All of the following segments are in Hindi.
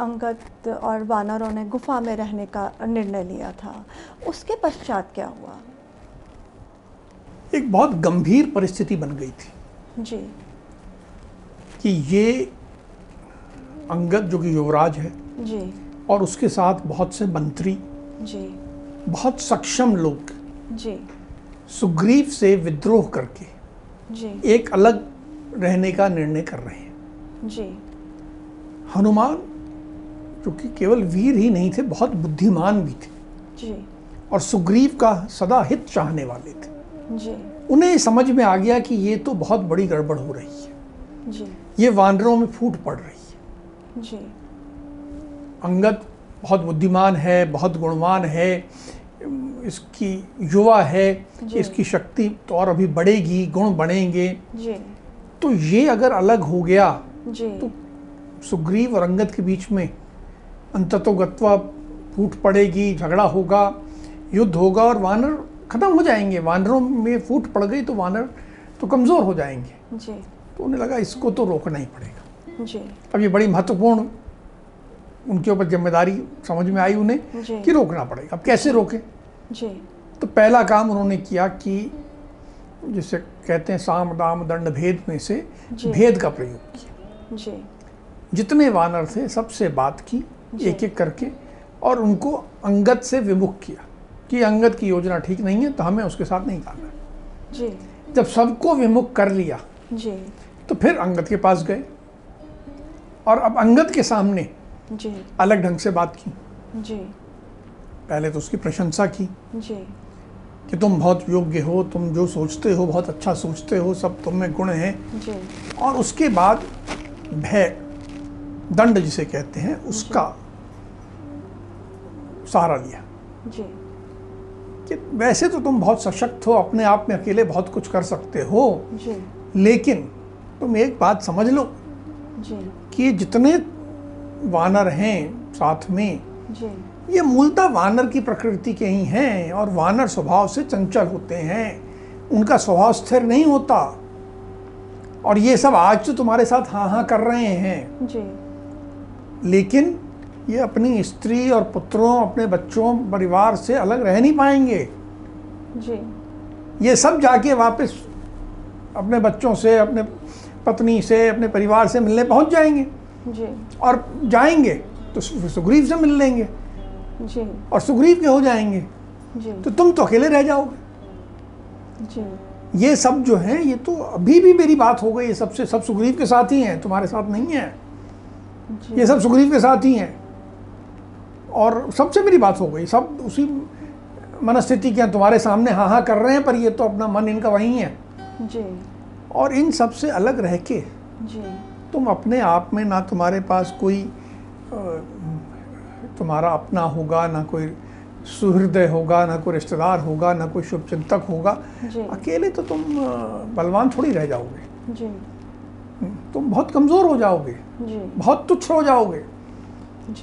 अंगद और वानरों ने गुफा में रहने का निर्णय लिया था। उसके पश्चात क्या हुआ? एक बहुत गंभीर परिस्थिति बन गई थी। जी। कि ये अंगद जो कि युवराज है जी। और उसके साथ बहुत से मंत्री जी। बहुत सक्षम लोग जी। सुग्रीव से विद्रोह करके जी। एक अलग रहने का निर्णय कर रहे हैं। जी। हनुमान जो कि केवल वीर ही नहीं थे बहुत बुद्धिमान भी थे। जी। और सुग्रीव का सदा हित चाहने वाले थे। जी। उन्हें समझ में आ गया कि ये तो बहुत बड़ी गड़बड़ हो रही है। जी। ये वानरों में फूट पड़ रही है। जी। अंगद बहुत बुद्धिमान है बहुत गुणवान है इसकी युवा है इसकी शक्ति तो और अभी बढ़ेगी गुण बढ़ेंगे तो ये अगर अलग हो गया जी। तो सुग्रीव और अंगद के बीच में अंततो गत्वा फूट पड़ेगी झगड़ा होगा युद्ध होगा और वानर खत्म हो जाएँगे। वानरों में फूट पड़ गई तो वानर तो कमज़ोर हो जाएँगे। जी। तो उन्हें लगा इसको तो रोकना ही पड़ेगा। जी। अब ये बड़ी महत्वपूर्ण उनके ऊपर ज़िम्मेदारी समझ में आई उन्हें कि रोकना पड़ेगा। अब कैसे रोकें? जी। तो पहला काम उन्होंने किया कि जिसे कहते हैं साम दाम दंड भेद में से भेद का प्रयोग किया। जी। जितने वानर थे सबसे बात की। एक एक करके और उनको अंगत से विमुख किया कि अंगत की योजना ठीक नहीं है तो हमें उसके साथ नहीं जाना जी। जब सबको विमुख कर लिया जी। तो फिर अंगत के पास गए और अब अंगत के सामने जी। अलग ढंग से बात की। जी। पहले तो उसकी प्रशंसा की जी। कि तुम बहुत योग्य हो तुम जो सोचते हो बहुत अच्छा सोचते हो सब तुम में गुण हैं। और उसके बाद भय दंड जिसे कहते हैं उसका सहारा लिया। जी। कि वैसे तो तुम बहुत सशक्त हो अपने आप में अकेले बहुत कुछ कर सकते हो। जी। लेकिन तुम एक बात समझ लो जी। कि जितने वानर हैं साथ में जी। ये मूलतः वानर की प्रकृति के ही हैं और वानर स्वभाव से चंचल होते हैं। उनका स्वभाव स्थिर नहीं होता। और ये सब आज तो तुम्हारे साथ हाँ हाँ कर रहे हैं। जी। लेकिन ये अपनी स्त्री और पुत्रों अपने बच्चों परिवार से अलग रह नहीं पाएँगे। जी। ये सब जाके वापस अपने बच्चों से अपने पत्नी से अपने परिवार से मिलने पहुँच जाएँगे। जी। और जाएँगे तो सुग्रीव से मिल लेंगे। जी। और सुग्रीव के हो जाएँगे। जी। तो तुम तो अकेले रह जाओगे। जी। ये सब जो है ये तो अभी भी मेरी बात हो गई ये सबसे सब सुग्रीव के साथ ही हैं तुम्हारे साथ नहीं है। जी। ये सब सुग्रीव के साथ ही हैं। और सबसे मेरी बात हो गई सब उसी मनस्थिति के तुम्हारे सामने हाँ हाँ कर रहे हैं पर ये तो अपना मन इनका वही है। जी। और इन सबसे अलग रह के जी। तुम अपने आप में ना तुम्हारे पास कोई तुम्हारा अपना होगा ना कोई सुहृदय होगा ना कोई रिश्तेदार होगा ना कोई शुभचिंतक होगा। जी। अकेले तो तुम बलवान थोड़ी रह जाओगे। जी। तुम बहुत कमज़ोर हो जाओगे। जी। बहुत तुच्छ हो जाओगे।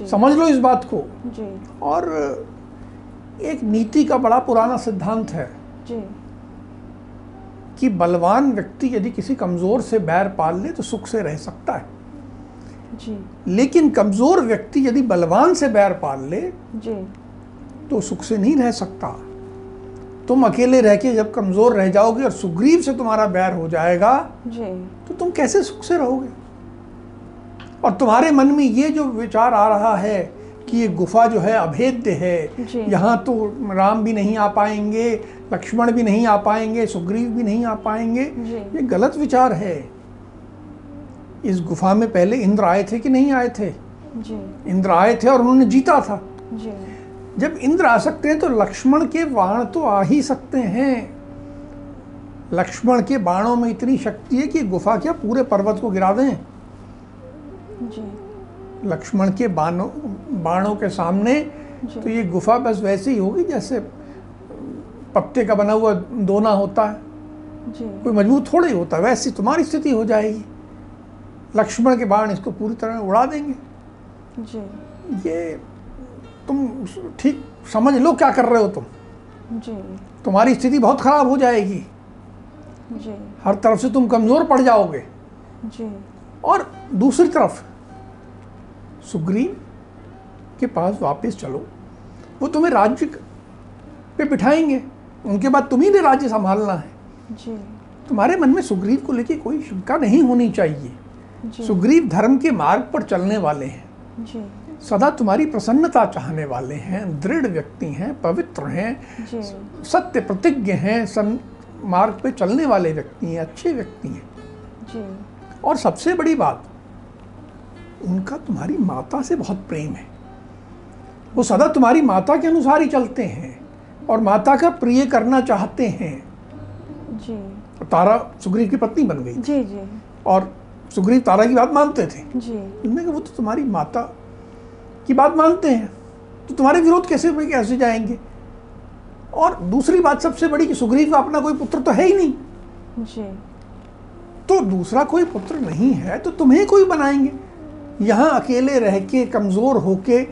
समझ लो इस बात को। जी। और एक नीति का बड़ा पुराना सिद्धांत है जी। कि बलवान व्यक्ति यदि किसी कमज़ोर से बैर पाल ले तो सुख से रह सकता है। जी। लेकिन कमज़ोर व्यक्ति यदि बलवान से बैर पाल ले जी। तो सुख से नहीं रह सकता। तुम अकेले रह के जब कमज़ोर रह जाओगे और सुग्रीव से तुम्हारा बैर हो जाएगा जी। तो तुम कैसे सुख से रहोगे? और तुम्हारे मन में ये जो विचार आ रहा है कि ये गुफा जो है अभेद्य है यहाँ तो राम भी नहीं आ पाएँगे लक्ष्मण भी नहीं आ पाएँगे सुग्रीव भी नहीं आ पाएँगे ये गलत विचार है। इस गुफा में पहले इंद्र आए थे कि नहीं आए थे? जी। इंद्र आए थे और उन्होंने जीता था। जी। जब इंद्र आ सकते हैं तो लक्ष्मण के बाण तो आ ही सकते हैं। लक्ष्मण के बाणों में इतनी शक्ति है कि गुफा क्या पूरे पर्वत को गिरा दें। जी। लक्ष्मण के बाणों बाणों के सामने तो ये गुफा बस वैसे ही होगी जैसे पत्ते का बना हुआ दोना होता है। जी। कोई मज़बूत थोड़ा ही होता है वैसी तुम्हारी स्थिति हो जाएगी। लक्ष्मण के बाण इसको पूरी तरह उड़ा देंगे। जी। ये तुम ठीक समझ लो क्या कर रहे हो तुम। जी। तुम्हारी स्थिति बहुत खराब हो जाएगी। जी। हर तरफ़ से तुम कमज़ोर पड़ जाओगे। जी। और दूसरी तरफ़ सुग्रीव के पास वापस चलो। वो तुम्हें राज्य पे बिठाएँगे। उनके बाद तुम्ही ने राज्य संभालना है। जी। तुम्हारे मन में सुग्रीव को लेके कोई शंका नहीं होनी चाहिए। जी। सुग्रीव धर्म के मार्ग पर चलने वाले हैं। जी। सदा तुम्हारी प्रसन्नता चाहने वाले हैं दृढ़ व्यक्ति हैं पवित्र हैं जी। सत्य प्रतिज्ञ हैं सन मार्ग पे चलने वाले व्यक्ति हैं अच्छे व्यक्ति हैं। जी। और सबसे बड़ी बात उनका तुम्हारी माता से बहुत प्रेम है। वो सदा तुम्हारी माता के अनुसार ही चलते हैं और माता का प्रिय करना चाहते हैं। जी। तारा सुग्रीव की पत्नी बन गई। जी जी। और सुग्रीव तारा की बात मानते थे। जी। उन्होंने कहा वो तो तुम्हारी माता की बात मानते हैं। तो तुम्हारे विरोध कैसे में कैसे जाएँगे? और दूसरी बात सबसे बड़ी कि सुग्रीव का अपना कोई पुत्र तो है ही नहीं। जी। तो दूसरा कोई पुत्र नहीं है तो तुम्हें कोई बनाएँगे? यहाँ अकेले रह के कमज़ोर होके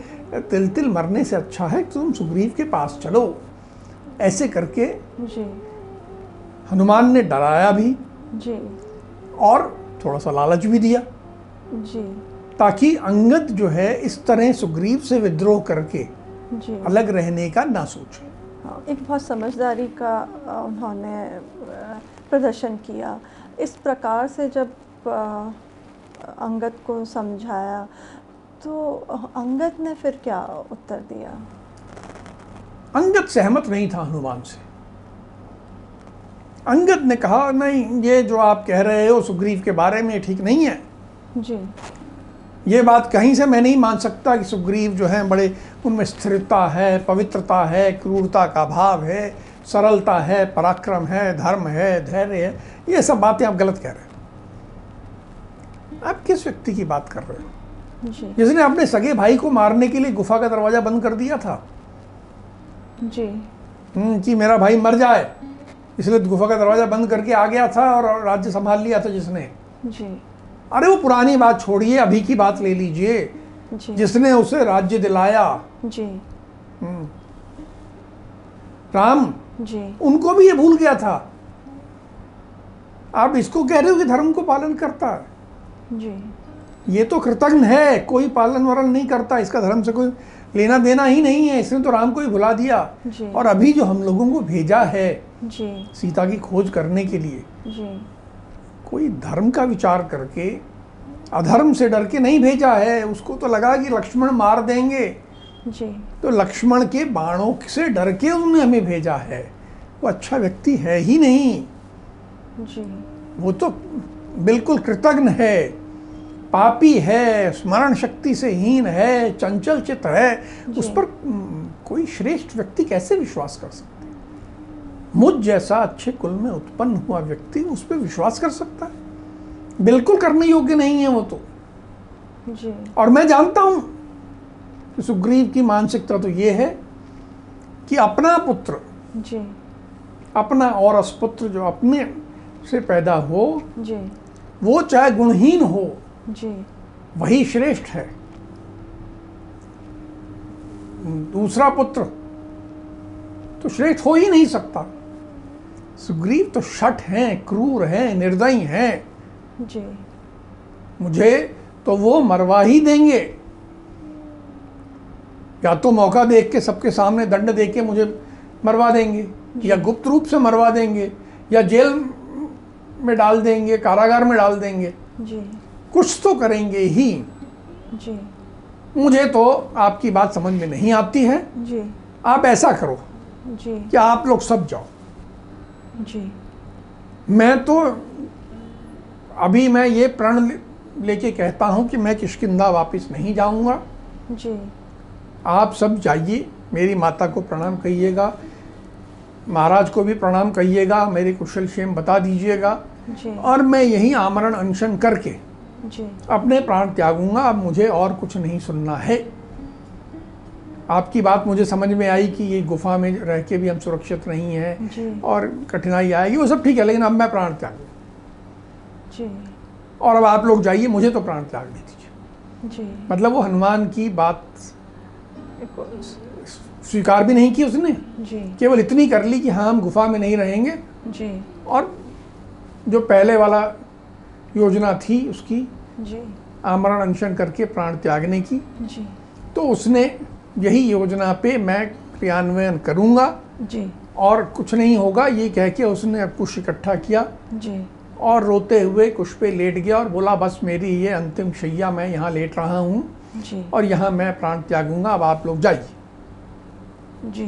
तिल तिल मरने से अच्छा है तुम सुग्रीव के पास चलो। ऐसे करके जी। हनुमान ने डराया भी जी। और थोड़ा सा लालच भी दिया। जी। ताकि अंगद जो है इस तरह सुग्रीव से विद्रोह करके जी। अलग रहने का ना सोचे। हाँ, एक बहुत समझदारी का उन्होंने प्रदर्शन किया। इस प्रकार से जब अंगद को समझाया तो अंगद ने फिर क्या उत्तर दिया? अंगद सहमत नहीं था हनुमान से। अंगद ने कहा नहीं ये जो आप कह रहे हो सुग्रीव के बारे में ठीक नहीं है। जी। ये बात कहीं से मैं नहीं मान सकता कि सुग्रीव जो है बड़े उनमें स्थिरता है पवित्रता है क्रूरता का भाव है सरलता है पराक्रम है धर्म है धैर्य है ये सब बातें आप गलत कह रहे हो। आप किस व्यक्ति की बात कर रहे हो? जिसने अपने सगे भाई को मारने के लिए गुफा का दरवाज़ा बंद कर दिया था। जी। हम्म, कि मेरा भाई मर जाए इसलिए गुफा का दरवाज़ा बंद करके आ गया था और राज्य संभाल लिया था जिसने। जी। अरे वो पुरानी बात छोड़िए अभी की बात ले लीजिए। जिसने उसे राज्य दिलाया। जी। हम्म, राम जी। उनको भी ये भूल गया था। आप इसको कह रहे हो कि धर्म को पालन करता है। जी। ये तो कृतज्ञ है कोई पालन वरण नहीं करता इसका धर्म से कोई लेना देना ही नहीं है इसने तो राम को ही भुला दिया। और अभी जो हम लोगों को भेजा है जी। सीता की खोज करने के लिए जी। कोई धर्म का विचार करके अधर्म से डर के नहीं भेजा है उसको तो लगा कि लक्ष्मण मार देंगे। जी। तो लक्ष्मण के बाणों से डर के उन्होंने हमें भेजा है वो अच्छा व्यक्ति है ही नहीं। जी। वो तो बिल्कुल कृतज्ञ है। पापी है स्मरण शक्ति से हीन है चंचल चित्त है। उस पर कोई श्रेष्ठ व्यक्ति कैसे विश्वास कर सकते हैं? मुझ जैसा अच्छे कुल में उत्पन्न हुआ व्यक्ति उस पर विश्वास कर सकता है। बिल्कुल करने योग्य नहीं है वो तो। जी। और मैं जानता हूँ कि सुग्रीव की मानसिकता तो ये है कि अपना पुत्र जी। अपना और असपुत्र जो अपने से पैदा हो जी। वो चाहे गुणहीन हो जी। वही श्रेष्ठ है। दूसरा पुत्र तो श्रेष्ठ हो ही नहीं सकता। सुग्रीव तो शठ हैं क्रूर हैं निर्दयी हैं। जी। मुझे तो वो मरवा ही देंगे। या तो मौका देख के सबके सामने दंड दे के मुझे मरवा देंगे या गुप्त रूप से मरवा देंगे या जेल में डाल देंगे कारागार में डाल देंगे। जी। कुछ तो करेंगे ही। जी। मुझे तो आपकी बात समझ में नहीं आती है। जी। आप ऐसा करो जी। कि आप लोग सब जाओ। जी। मैं तो अभी मैं ये प्रण लेके कहता हूँ कि मैं किशकिंदा वापस नहीं जाऊँगा। जी। आप सब जाइए मेरी माता को प्रणाम कहिएगा। महाराज को भी प्रणाम कहिएगा मेरे कुशल क्षेम बता दीजिएगा। और मैं यही आमरण अनशन करके जी। अपने प्राण त्यागूँगा अब मुझे और कुछ नहीं सुनना है। आपकी बात मुझे समझ में आई कि ये गुफा में रह के भी हम सुरक्षित नहीं। हैं और कठिनाई आएगी वो सब ठीक है लेकिन अब मैं प्राण त्याग और अब आप लोग जाइए मुझे तो प्राण त्यागने दीजिए। मतलब वो हनुमान की बात स्वीकार भी नहीं की उसने। केवल इतनी कर ली कि हाँ हम गुफा में नहीं रहेंगे। जी। और जो पहले वाला योजना थी उसकी जी। आमरण अनशन करके प्राण त्यागने की। जी। तो उसने यही योजना पे मैं क्रियान्वयन करूँगा। जी। और कुछ नहीं होगा ये कह के उसने अब कुछ इकट्ठा किया। जी। और रोते हुए कुछ पे लेट गया और बोला बस मेरी ये अंतिम शैया मैं यहाँ लेट रहा हूँ। और यहाँ मैं प्राण त्यागूँगा अब आप लोग जाइए। जी।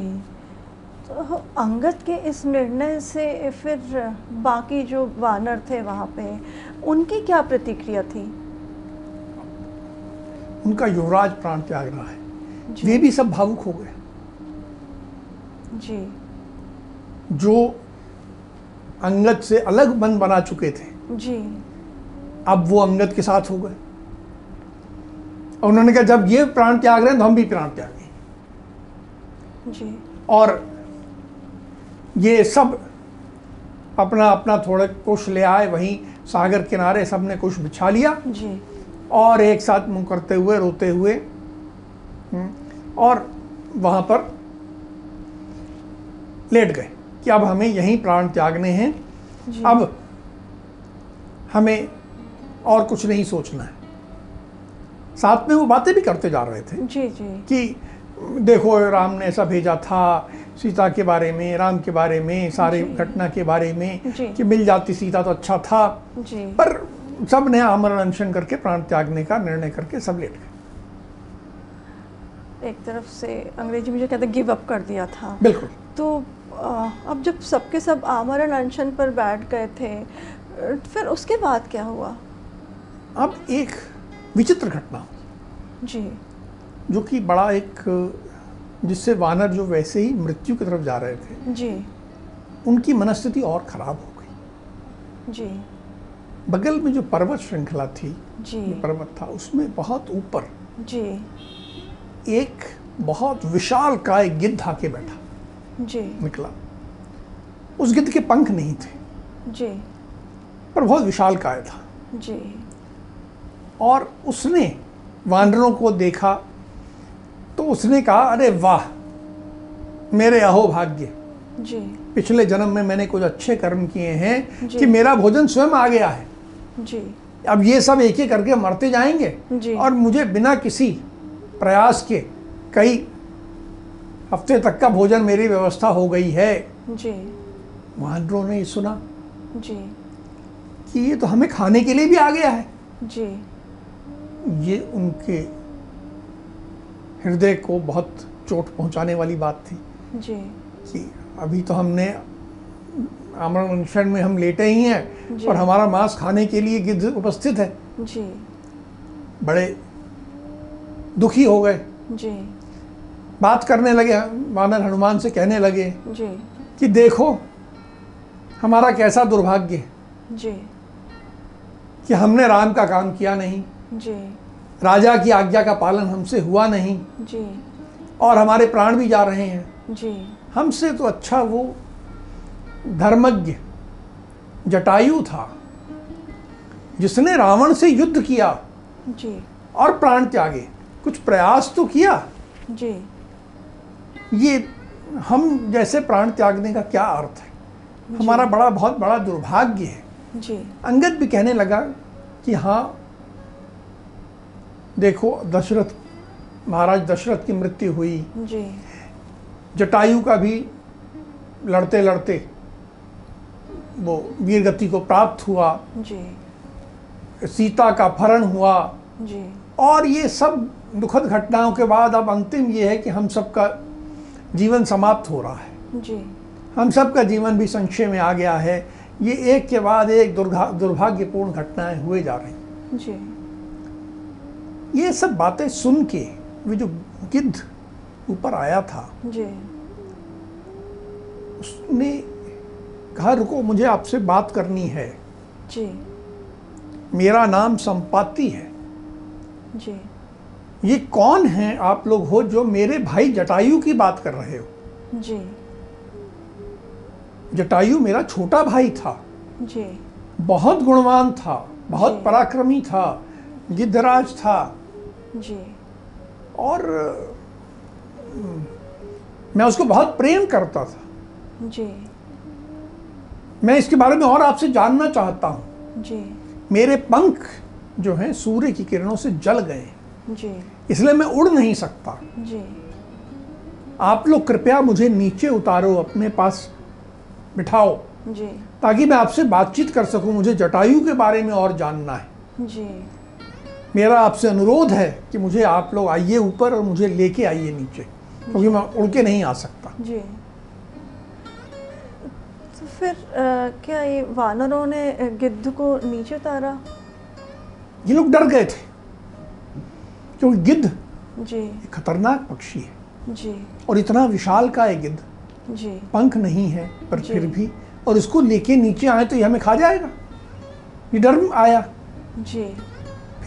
तो अंगद के इस निर्णय से फिर बाकी जो वानर थे वहाँ पे उनकी क्या प्रतिक्रिया थी? उनका युवराज प्राण त्याग रहा है। वे भी सब भावुक हो गए। जी। जो अंगद से अलग मन बना चुके थे जी। अब वो अंगद के साथ हो गए। और उन्होंने कहा जब ये प्राण त्याग रहे हैं तो हम भी प्राण त्यागें जी। और ये सब अपना अपना थोड़े कुछ ले आए वहीं सागर किनारे सबने कुछ बिछा लिया। जी। और एक साथ मुँह करते हुए रोते हुए हम्म, और वहाँ पर लेट गए कि अब हमें यहीं प्राण त्यागने हैं। जी। अब हमें और कुछ नहीं सोचना है। साथ में वो बातें भी करते जा रहे थे जी जी। कि देखो राम ने ऐसा भेजा था सीता के बारे में राम के बारे में सारे घटना के बारे में कि मिल जाती सीता तो अच्छा था जी। पर सबने आमरण अनशन करके प्राण त्यागने का निर्णय करके सब लेट गए। एक तरफ़ से अंग्रेज़ी में जो कहते गिव अप कर दिया था। बिल्कुल। तो अब जब सबके सब आमरण अनशन पर बैठ गए थे फिर उसके बाद क्या हुआ? अब एक विचित्र घटना जी। जो कि बड़ा एक जिससे वानर जो वैसे ही मृत्यु की तरफ़ जा रहे थे जी। उनकी मनस्थिति और खराब हो गई। जी। बगल में जो पर्वत श्रृंखला थी जी। पर्वत था उसमें बहुत ऊपर जी। एक बहुत विशाल काय गिद्ध आके बैठा। जी। निकला। उस गिद्ध के पंख नहीं थे। जी। पर बहुत विशाल काय था। जी। और उसने वानरों को देखा तो उसने कहा अरे वाह मेरे अहो भाग्य जी। पिछले जन्म में मैंने कुछ अच्छे कर्म किए हैं कि मेरा भोजन स्वयं आ गया है। जी। अब ये सब एक एक करके मरते जाएँगे। जी। और मुझे बिना किसी प्रयास के कई हफ़्ते तक का भोजन मेरी व्यवस्था हो गई है। जी। वानरों ने सुना जी। कि ये तो हमें खाने के लिए भी आ गया है। जी। ये उनके हृदय को बहुत चोट पहुँचाने वाली बात थी। जी। कि अभी तो हमने आमरण अनशन में हम लेटे ही हैं और हमारा मांस खाने के लिए गिद्ध उपस्थित है। जी। बड़े दुखी हो गए। जी। बात करने लगे वानर हनुमान से कहने लगे जी। कि देखो हमारा कैसा दुर्भाग्य जी। कि हमने राम का काम किया नहीं। जी। राजा की आज्ञा का पालन हमसे हुआ नहीं। जी। और हमारे प्राण भी जा रहे हैं। जी। हमसे तो अच्छा वो धर्मज्ञ जटायु था जिसने रावण से युद्ध किया जी। और प्राण त्यागे। कुछ प्रयास तो किया। जी। ये हम जैसे प्राण त्यागने का क्या अर्थ है? हमारा बड़ा बहुत बड़ा दुर्भाग्य है। जी। अंगद भी कहने लगा कि हाँ देखो दशरथ महाराज दशरथ की मृत्यु हुई। जी। जटायु का भी लड़ते लड़ते वो वीर गति को प्राप्त हुआ। जी। सीता का अपहरण हुआ। जी। और ये सब दुखद घटनाओं के बाद अब अंतिम ये है कि हम सबका जीवन समाप्त हो रहा है। जी। हम सबका जीवन भी संशय में आ गया है। ये एक के बाद एक दुर्भाग्यपूर्ण घटनाएँ हुए जा रही जी। ये सब बातें सुन के वे जो गिद्ध ऊपर आया था जी। उसने कहा रुको मुझे आपसे बात करनी है। जी। मेरा नाम संपाति है। जी। ये कौन है आप लोग हो जो मेरे भाई जटायु की बात कर रहे हो? जी। जटायु मेरा छोटा भाई था। जी। बहुत गुणवान था बहुत पराक्रमी था गिद्धराज था। जी। और मैं उसको बहुत प्रेम करता था। जी। मैं इसके बारे में और आपसे जानना चाहता हूँ। जी। मेरे पंख जो हैं सूर्य की किरणों से जल गए। जी। इसलिए मैं उड़ नहीं सकता। जी। आप लोग कृपया मुझे नीचे उतारो अपने पास बिठाओ। जी। ताकि मैं आपसे बातचीत कर सकूँ मुझे जटायु के बारे में और जानना है। जी। मेरा आपसे अनुरोध है कि मुझे आप लोग आइए ऊपर और मुझे लेके आइए नीचे क्योंकि मैं उड़ के नहीं आ सकता। जी। तो फिर अ, क्या ये वानरों ने गिद्ध को नीचे उतारा? ये लोग डर गए थे क्योंकि गिद्ध जी। खतरनाक पक्षी है। जी। और इतना विशाल का है गिद्ध जी। पंख नहीं है पर फिर भी और इसको लेके नीचे आए तो ये हमें खा जाएगा। ये डर आया। जी।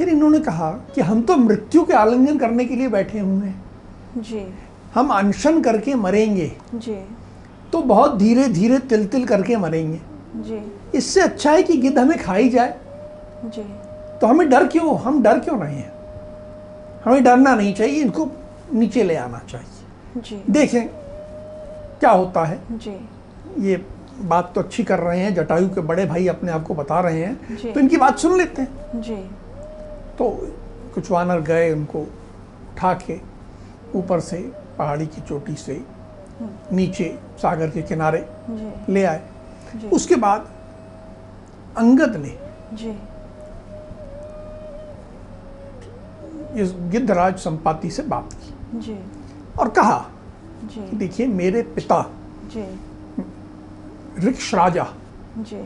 फिर इन्होंने कहा कि हम तो मृत्यु के आलिंगन करने के लिए बैठे हुए हैं। जी। हम अनशन करके मरेंगे। जी। तो बहुत धीरे धीरे तिल तिल करके मरेंगे। जी। इससे अच्छा है कि गिद्ध हमें खाई जाए। जी। तो हमें डर क्यों? हम डर क्यों रहे हैं? हमें डरना नहीं चाहिए इनको नीचे ले आना चाहिए। जी। देखें क्या होता है? जी। ये बात तो अच्छी कर रहे हैं जटायु के बड़े भाई अपने आप को बता रहे हैं। तो इनकी बात सुन लेते हैं। जी। तो कुछ वानर गए उनको उठा के ऊपर से पहाड़ी की चोटी से नीचे सागर के किनारे जी। ले आए। जी। उसके बाद अंगद ने जी। इस गिद्धराज संपाति से बात की जी। और कहा देखिए मेरे पिता जी। ऋक्ष राजा जी।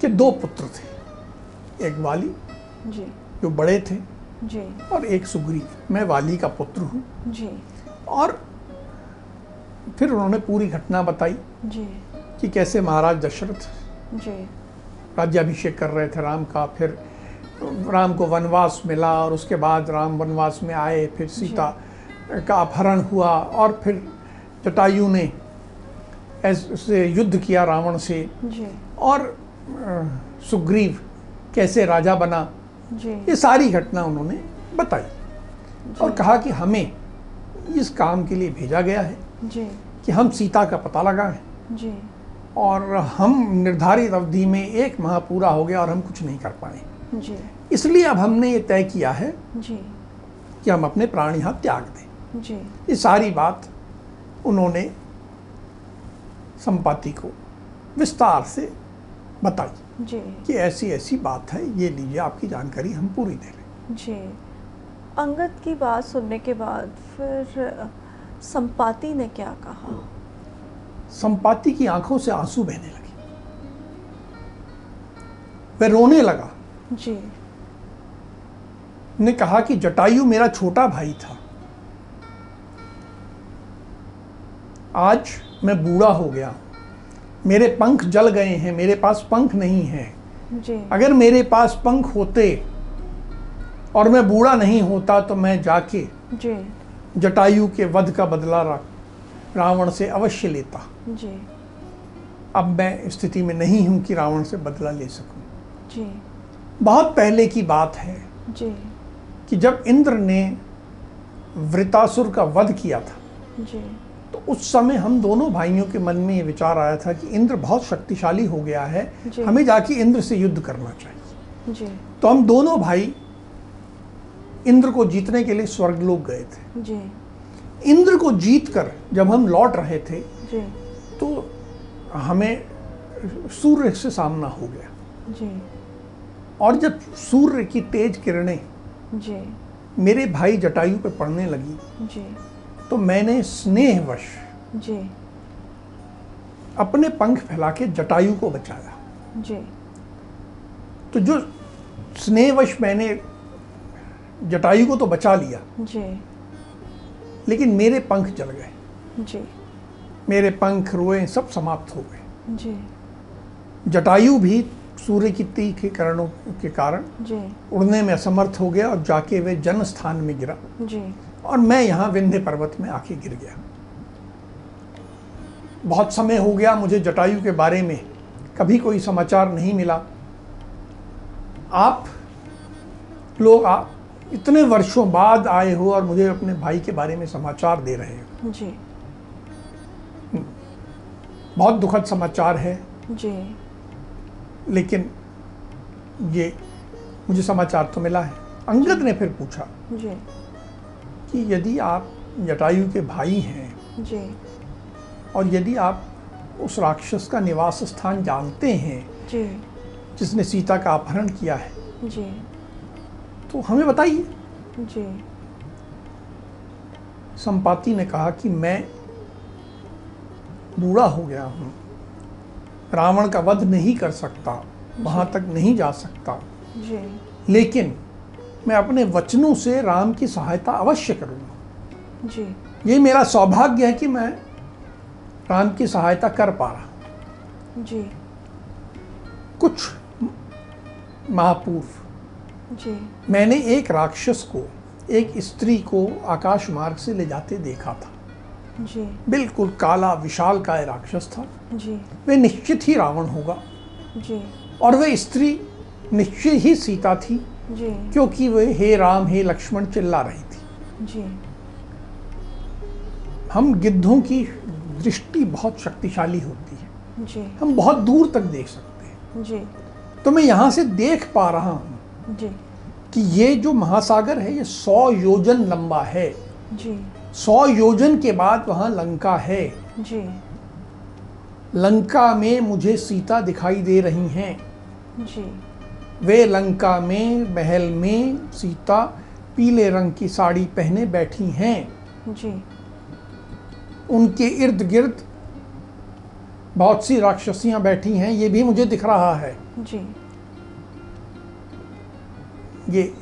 के दो पुत्र थे एक वाली जी। जो बड़े थे जी। और एक सुग्रीव। मैं वाली का पुत्र हूँ। जी। और फिर उन्होंने पूरी घटना बताई जी। कि कैसे महाराज दशरथ जी। राज्याभिषेक कर रहे थे राम का। फिर राम को वनवास मिला और उसके बाद राम वनवास में आए। फिर सीता का अपहरण हुआ और फिर जटायु ने ऐसे युद्ध किया रावण से। जी। और सुग्रीव कैसे राजा बना ये सारी घटना उन्होंने बताई और कहा कि हमें इस काम के लिए भेजा गया है जी। कि हम सीता का पता लगाएँ। और हम निर्धारित अवधि में एक माह पूरा हो गया और हम कुछ नहीं कर पाए। इसलिए अब हमने ये तय किया है जी। कि हम अपने प्राण यहाँ त्याग दें। जी। ये सारी बात उन्होंने संपाति को विस्तार से बताई। जी। कि ऐसी ऐसी बात है ये लीजिए आपकी जानकारी हम पूरी दे रहे हैं। जी। अंगद की बात सुनने के बाद फिर संपाति ने क्या कहा? संपाति की आँखों से आँसू बहने लगे। वह रोने लगा। जी। ने कहा कि जटायु मेरा छोटा भाई था। आज मैं बूढ़ा हो गया मेरे पंख जल गए हैं मेरे पास पंख नहीं है। जी। अगर मेरे पास पंख होते और मैं बूढ़ा नहीं होता तो मैं जाके जी। जटायु के वध का बदला रावण से अवश्य लेता। जी। अब मैं स्थिति में नहीं हूँ कि रावण से बदला ले सकूँ। जी। बहुत पहले की बात है जी। कि जब इंद्र ने वृतासुर का वध किया था जी। तो उस समय हम दोनों भाइयों के मन में ये विचार आया था कि इंद्र बहुत शक्तिशाली हो गया है हमें जाके इंद्र से युद्ध करना चाहिए। जी। तो हम दोनों भाई इंद्र को जीतने के लिए स्वर्गलोक गए थे। जी। इंद्र को जीत कर जब हम लौट रहे थे जी। तो हमें सूर्य से सामना हो गया। जी। और जब सूर्य की तेज किरणें मेरे भाई जटायु पे पड़ने लगी जी। तो मैंने स्नेहवश जी। अपने पंख फैला के जटायु को बचाया। जी। तो जो स्नेहवश मैंने जटायु को तो बचा लिया। जी। लेकिन मेरे पंख जल गए। जी। मेरे पंख रोए सब समाप्त हो गए। जी। जटायु भी सूर्य की तीखे किरणों के कारण जी। उड़ने में असमर्थ हो गया और जाके वे जन स्थान में गिरा। जी। और मैं यहाँ विंध्य पर्वत में आके गिर गया। बहुत समय हो गया मुझे जटायु के बारे में कभी कोई समाचार नहीं मिला। आप लोग आ, इतने वर्षों बाद आए हो और मुझे अपने भाई के बारे में समाचार दे रहे हो। जी। बहुत दुखद समाचार है। जी। लेकिन ये मुझे समाचार तो मिला है। अंगद ने फिर पूछा जी। कि यदि आप जटायु के भाई हैं जी। और यदि आप उस राक्षस का निवास स्थान जानते हैं जी। जिसने सीता का अपहरण किया है जी। तो हमें बताइए। जी। संपाति ने कहा कि मैं बूढ़ा हो गया हूँ रावण का वध नहीं कर सकता वहाँ तक नहीं जा सकता। जी। लेकिन मैं अपने वचनों से राम की सहायता अवश्य करूँगा। जी। ये मेरा सौभाग्य है कि मैं राम की सहायता कर पा रहा जी। कुछ माह पूर्व जी। मैंने एक राक्षस को एक स्त्री को आकाश मार्ग से ले जाते देखा था। जी। बिल्कुल काला विशाल का राक्षस था। जी। वे निश्चित ही रावण होगा। जी। और वे स्त्री निश्चित ही सीता थी। जी। क्योंकि वे हे राम हे लक्ष्मण चिल्ला रही थी। जी। हम गिद्धों की दृष्टि बहुत शक्तिशाली होती है। जी। हम बहुत दूर तक देख सकते हैं। जी। तो मैं यहाँ से देख पा रहा हूँ जी। कि ये जो महासागर है ये सौ योजन लंबा है। जी। सौ योजन के बाद वहाँ लंका है। जी। लंका में मुझे सीता दिखाई दे रही हैं। जी। वे लंका में महल में सीता पीले रंग की साड़ी पहने बैठी हैं। जी। उनके इर्द गिर्द बहुत सी राक्षसियाँ बैठी हैं ये भी मुझे दिख रहा है। जी। ये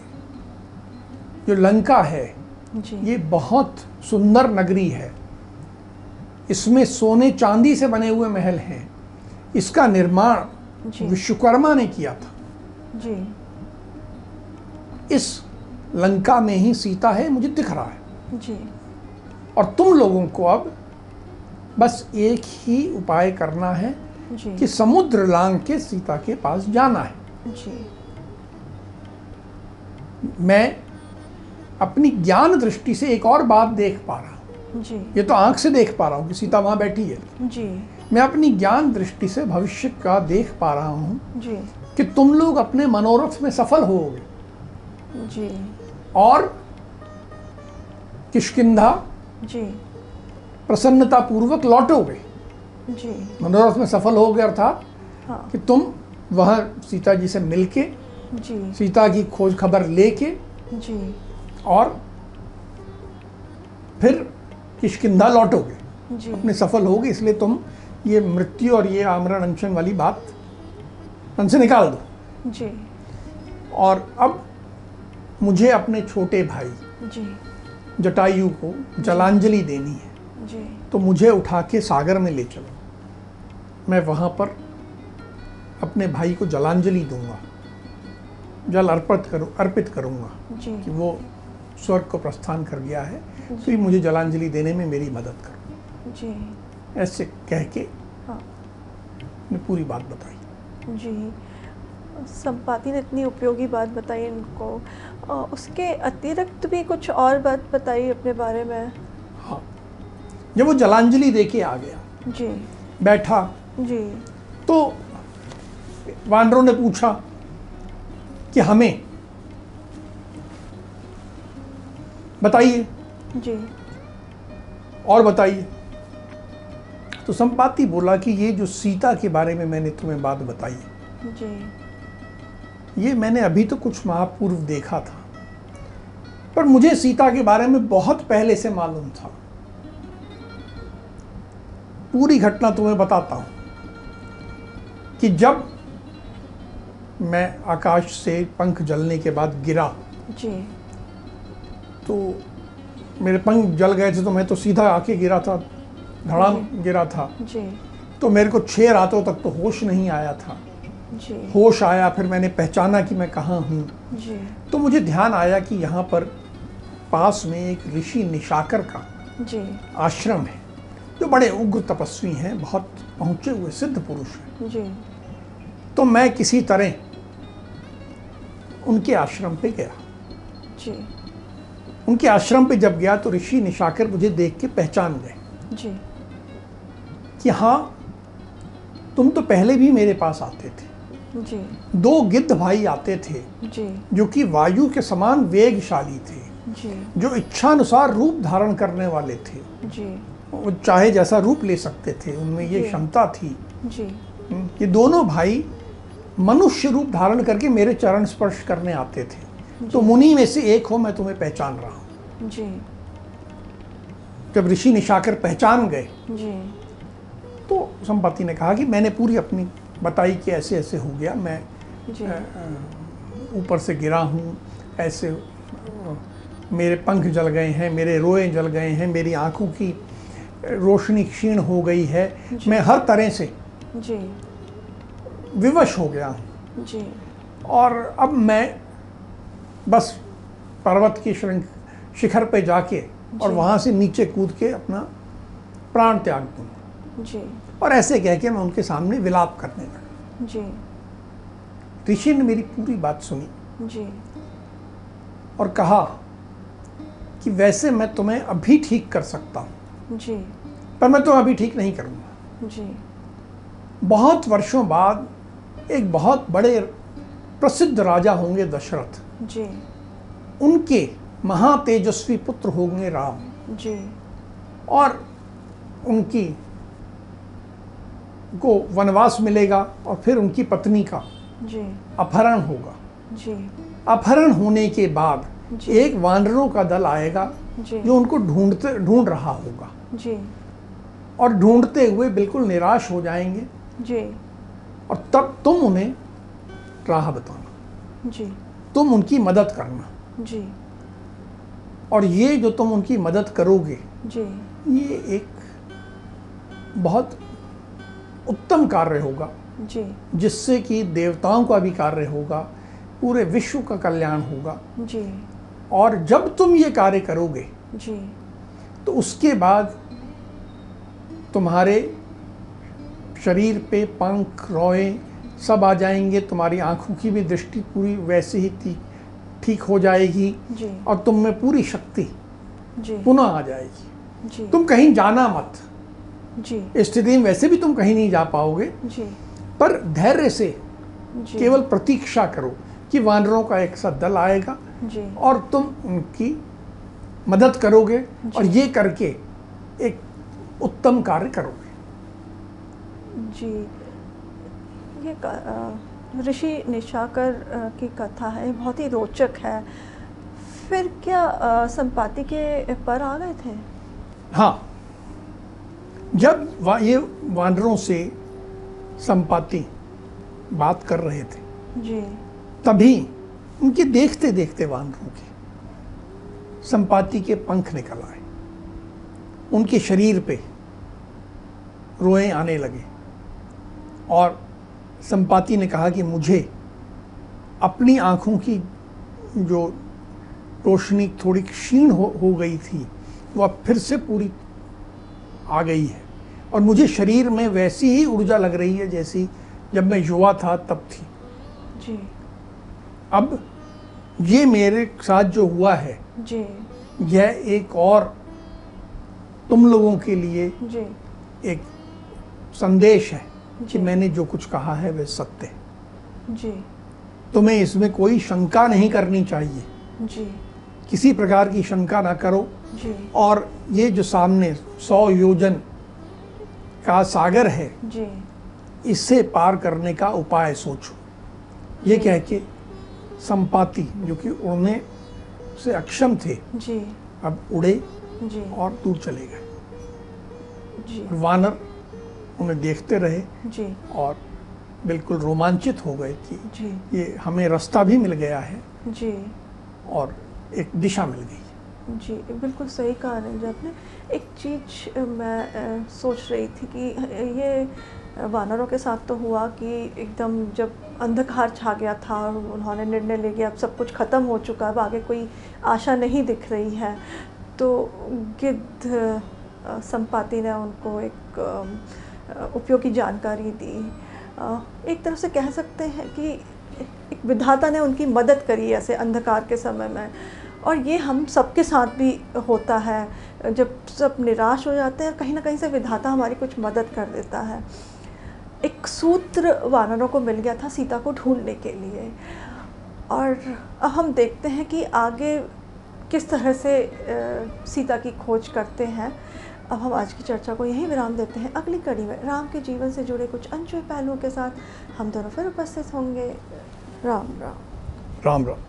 जो लंका है जी। ये बहुत सुंदर नगरी है। इसमें सोने चांदी से बने हुए महल हैं। इसका निर्माण विश्वकर्मा ने किया था। जी। इस लंका में ही सीता है मुझे दिख रहा है। जी। और तुम लोगों को अब बस एक ही उपाय करना है जी। कि समुद्र लांग के सीता के पास जाना है। जी। मैं अपनी ज्ञान दृष्टि से एक और बात देख पा रहा हूँ। ये तो आँख से देख पा रहा हूँ कि सीता वहाँ बैठी है। जी। मैं अपनी ज्ञान दृष्टि से भविष्य का देख पा रहा हूँ। कि तुम लोग अपने मनोरथ में सफल होगे। जी। और किशकिंधा जी। प्रसन्नता पूर्वक लौटोगे। जी। मनोरथ में सफल होगे अर्थात हाँ। कि तुम वहाँ सीता जी से मिलके जी। सीता की खोज खबर लेके जी। और फिर किशकिंधा लौटोगे। जी। अपने सफल होगे इसलिए तुम ये मृत्यु और ये आमरण अनशन वाली बात मन से निकाल दो। जी। और अब मुझे अपने छोटे भाई जी। जटायु को जलांजलि देनी है। जी। तो मुझे उठा के सागर में ले चलो। मैं वहाँ पर अपने भाई को जलांजलि दूँगा। जल अर्पित करूँ अर्पित करूँगा कि वो स्वर्ग को प्रस्थान कर गया है। तो ये मुझे जलांजलि देने में मेरी मदद करो। जी। ऐसे कह के हाँ। ने पूरी बात बताई। जी। संपाति ने इतनी उपयोगी बात बताई इनको। अ, उसके अतिरिक्त भी कुछ और बात बताई अपने बारे में? हाँ। जब वो जलांजलि दे के आ गया जी। बैठा जी। तो वानरों ने पूछा कि हमें बताइए। जी। और बताइए। तो संपाति बोला कि ये जो सीता के बारे में मैंने तुम्हें बात बताई जी। ये मैंने अभी तो कुछ माह पूर्व देखा था। पर मुझे सीता के बारे में बहुत पहले से मालूम था। पूरी घटना तुम्हें बताता हूँ कि जब मैं आकाश से पंख जलने के बाद गिरा जी। तो मेरे पंख जल गए थे तो मैं तो सीधा आके गिरा था। धड़ाम गिरा था। जी। तो मेरे को छह रातों तक तो होश नहीं आया था। जी। होश आया फिर मैंने पहचाना कि मैं कहाँ हूँ। तो मुझे ध्यान आया कि यहाँ पर पास में एक ऋषि निशाकर का जी। आश्रम है जो बड़े उग्र तपस्वी हैं बहुत पहुँचे हुए सिद्ध पुरुष हैं। जी। तो मैं किसी तरह उनके आश्रम पे गया। जी। उनके आश्रम पे जब गया तो ऋषि निशाकर मुझे देख के पहचान गए। जी। कि हाँ तुम तो पहले भी मेरे पास आते थे। जी। दो गिद्ध भाई आते थे जी। जो कि वायु के समान वेगशाली थे जी। जो इच्छानुसार रूप धारण करने वाले थे। जी। वो चाहे जैसा रूप ले सकते थे उनमें ये क्षमता थी। जी। ये दोनों भाई मनुष्य रूप धारण करके मेरे चरण स्पर्श करने आते थे। तो मुनि में से एक हो मैं तुम्हें पहचान रहा हूँ। जी। जब ऋषि निशाकर पहचान गए जी। तो संपत्ति ने कहा कि मैंने पूरी अपनी बताई कि ऐसे ऐसे हो गया मैं ऊपर से गिरा हूँ ऐसे मेरे पंख जल गए हैं मेरे रोए जल गए हैं मेरी आँखों की रोशनी क्षीण हो गई है मैं हर तरह से जी। विवश हो गया हूँ। जी। और अब मैं बस पर्वत की श्रृंग शिखर पे जाके और वहाँ से नीचे कूद के अपना प्राण त्याग दूँगा। जी। और ऐसे कह के मैं उनके सामने विलाप करने लगा। जी। ऋषि ने मेरी पूरी बात सुनी। जी। और कहा कि वैसे मैं तुम्हें अभी ठीक कर सकता हूँ। जी। पर मैं तुम्हें अभी ठीक नहीं करूँगा। जी। बहुत वर्षों बाद एक बहुत बड़े प्रसिद्ध राजा होंगे दशरथ। जी। उनके महातेजस्वी पुत्र होंगे राम। जी। और उनकी को वनवास मिलेगा और फिर उनकी पत्नी का जी। अपहरण होगा। जी। अपहरण होने के बाद एक वानरों का दल आएगा जो उनको ढूंढते ढूंढ रहा होगा। जी। और ढूंढते हुए बिल्कुल निराश हो जाएँगे। जी। और तब तुम उन्हें राह बताना। जी। तुम उनकी मदद करना। जी। और ये जो तुम उनकी मदद करोगे जी। ये एक बहुत उत्तम कार्य होगा। जी। जिससे कि देवताओं का भी कार्य होगा पूरे विश्व का कल्याण होगा। जी। और जब तुम ये कार्य करोगे जी। तो उसके बाद तुम्हारे शरीर पे पंख रोए सब आ जाएँगे। तुम्हारी आँखों की भी दृष्टि पूरी वैसे ही थी ठीक हो जाएगी जी। और तुम में पूरी शक्ति पुनः आ जाएगी। जी। तुम कहीं जाना मत। जी। स्थिति में वैसे भी तुम कहीं नहीं जा पाओगे जी। पर धैर्य से जी। केवल प्रतीक्षा करो कि वानरों का एक सा दल आएगा जी। और तुम उनकी मदद करोगे और ये करके एक उत्तम कार्य करोगे। जी। ये ऋषि निशाकर की कथा है बहुत ही रोचक है। फिर क्या संपाति के पर आ गए थे? हाँ जब वा, ये वानरों से संपाति बात कर रहे थे जी। तभी उनके देखते देखते वानरों के संपाति के पंख निकल आए। उनके शरीर पे रोए आने लगे और संपाति ने कहा कि मुझे अपनी आँखों की जो रोशनी थोड़ी क्षीण हो, हो गई थी वह फिर से पूरी आ गई है। और मुझे शरीर में वैसी ही ऊर्जा लग रही है जैसी जब मैं युवा था तब थी। जी। अब ये मेरे साथ जो हुआ है जी। यह एक और तुम लोगों के लिए जी। एक संदेश है कि मैंने जो कुछ कहा है वह सत्य है। जी। तुम्हें इसमें कोई शंका नहीं करनी चाहिए। जी। किसी प्रकार की शंका ना करो। और ये जो सामने सौ योजन का सागर है जी। इससे पार करने का उपाय सोचो। ये कह के संपाति जो कि उड़ने से अक्षम थे जी। अब उड़े जी। और दूर चले गए। जी। वानर उन्हें देखते रहे जी। और बिल्कुल रोमांचित हो गए कि जी। ये हमें रास्ता भी मिल गया है जी। और एक दिशा मिल गई। जी, बिल्कुल सही कहा जी आपने। एक चीज़ मैं अ, सोच रही थी कि ये वानरों के साथ तो हुआ कि एकदम जब अंधकार छा गया था और उन्होंने निर्णय ले लिया अब सब कुछ ख़त्म हो चुका अब आगे कोई आशा नहीं दिख रही है। तो गिद्ध संपाति ने उनको एक उपयोगी जानकारी दी। एक तरह से कह सकते हैं कि एक विधाता ने उनकी मदद करी ऐसे अंधकार के समय में और ये हम सबके साथ भी होता है। जब सब निराश हो जाते हैं, कहीं ना कहीं से विधाता हमारी कुछ मदद कर देता है। एक सूत्र वानरों को मिल गया था सीता को ढूँढने के लिए। और अब हम देखते हैं कि आगे किस तरह से सीता की खोज करते हैं। अब हम आज की चर्चा को यहीं विराम देते हैं। अगली कड़ी में राम के जीवन से जुड़े कुछ अनछुए पहलुओं के साथ हम दोनों फिर उपस्थित होंगे। राम राम। राम राम।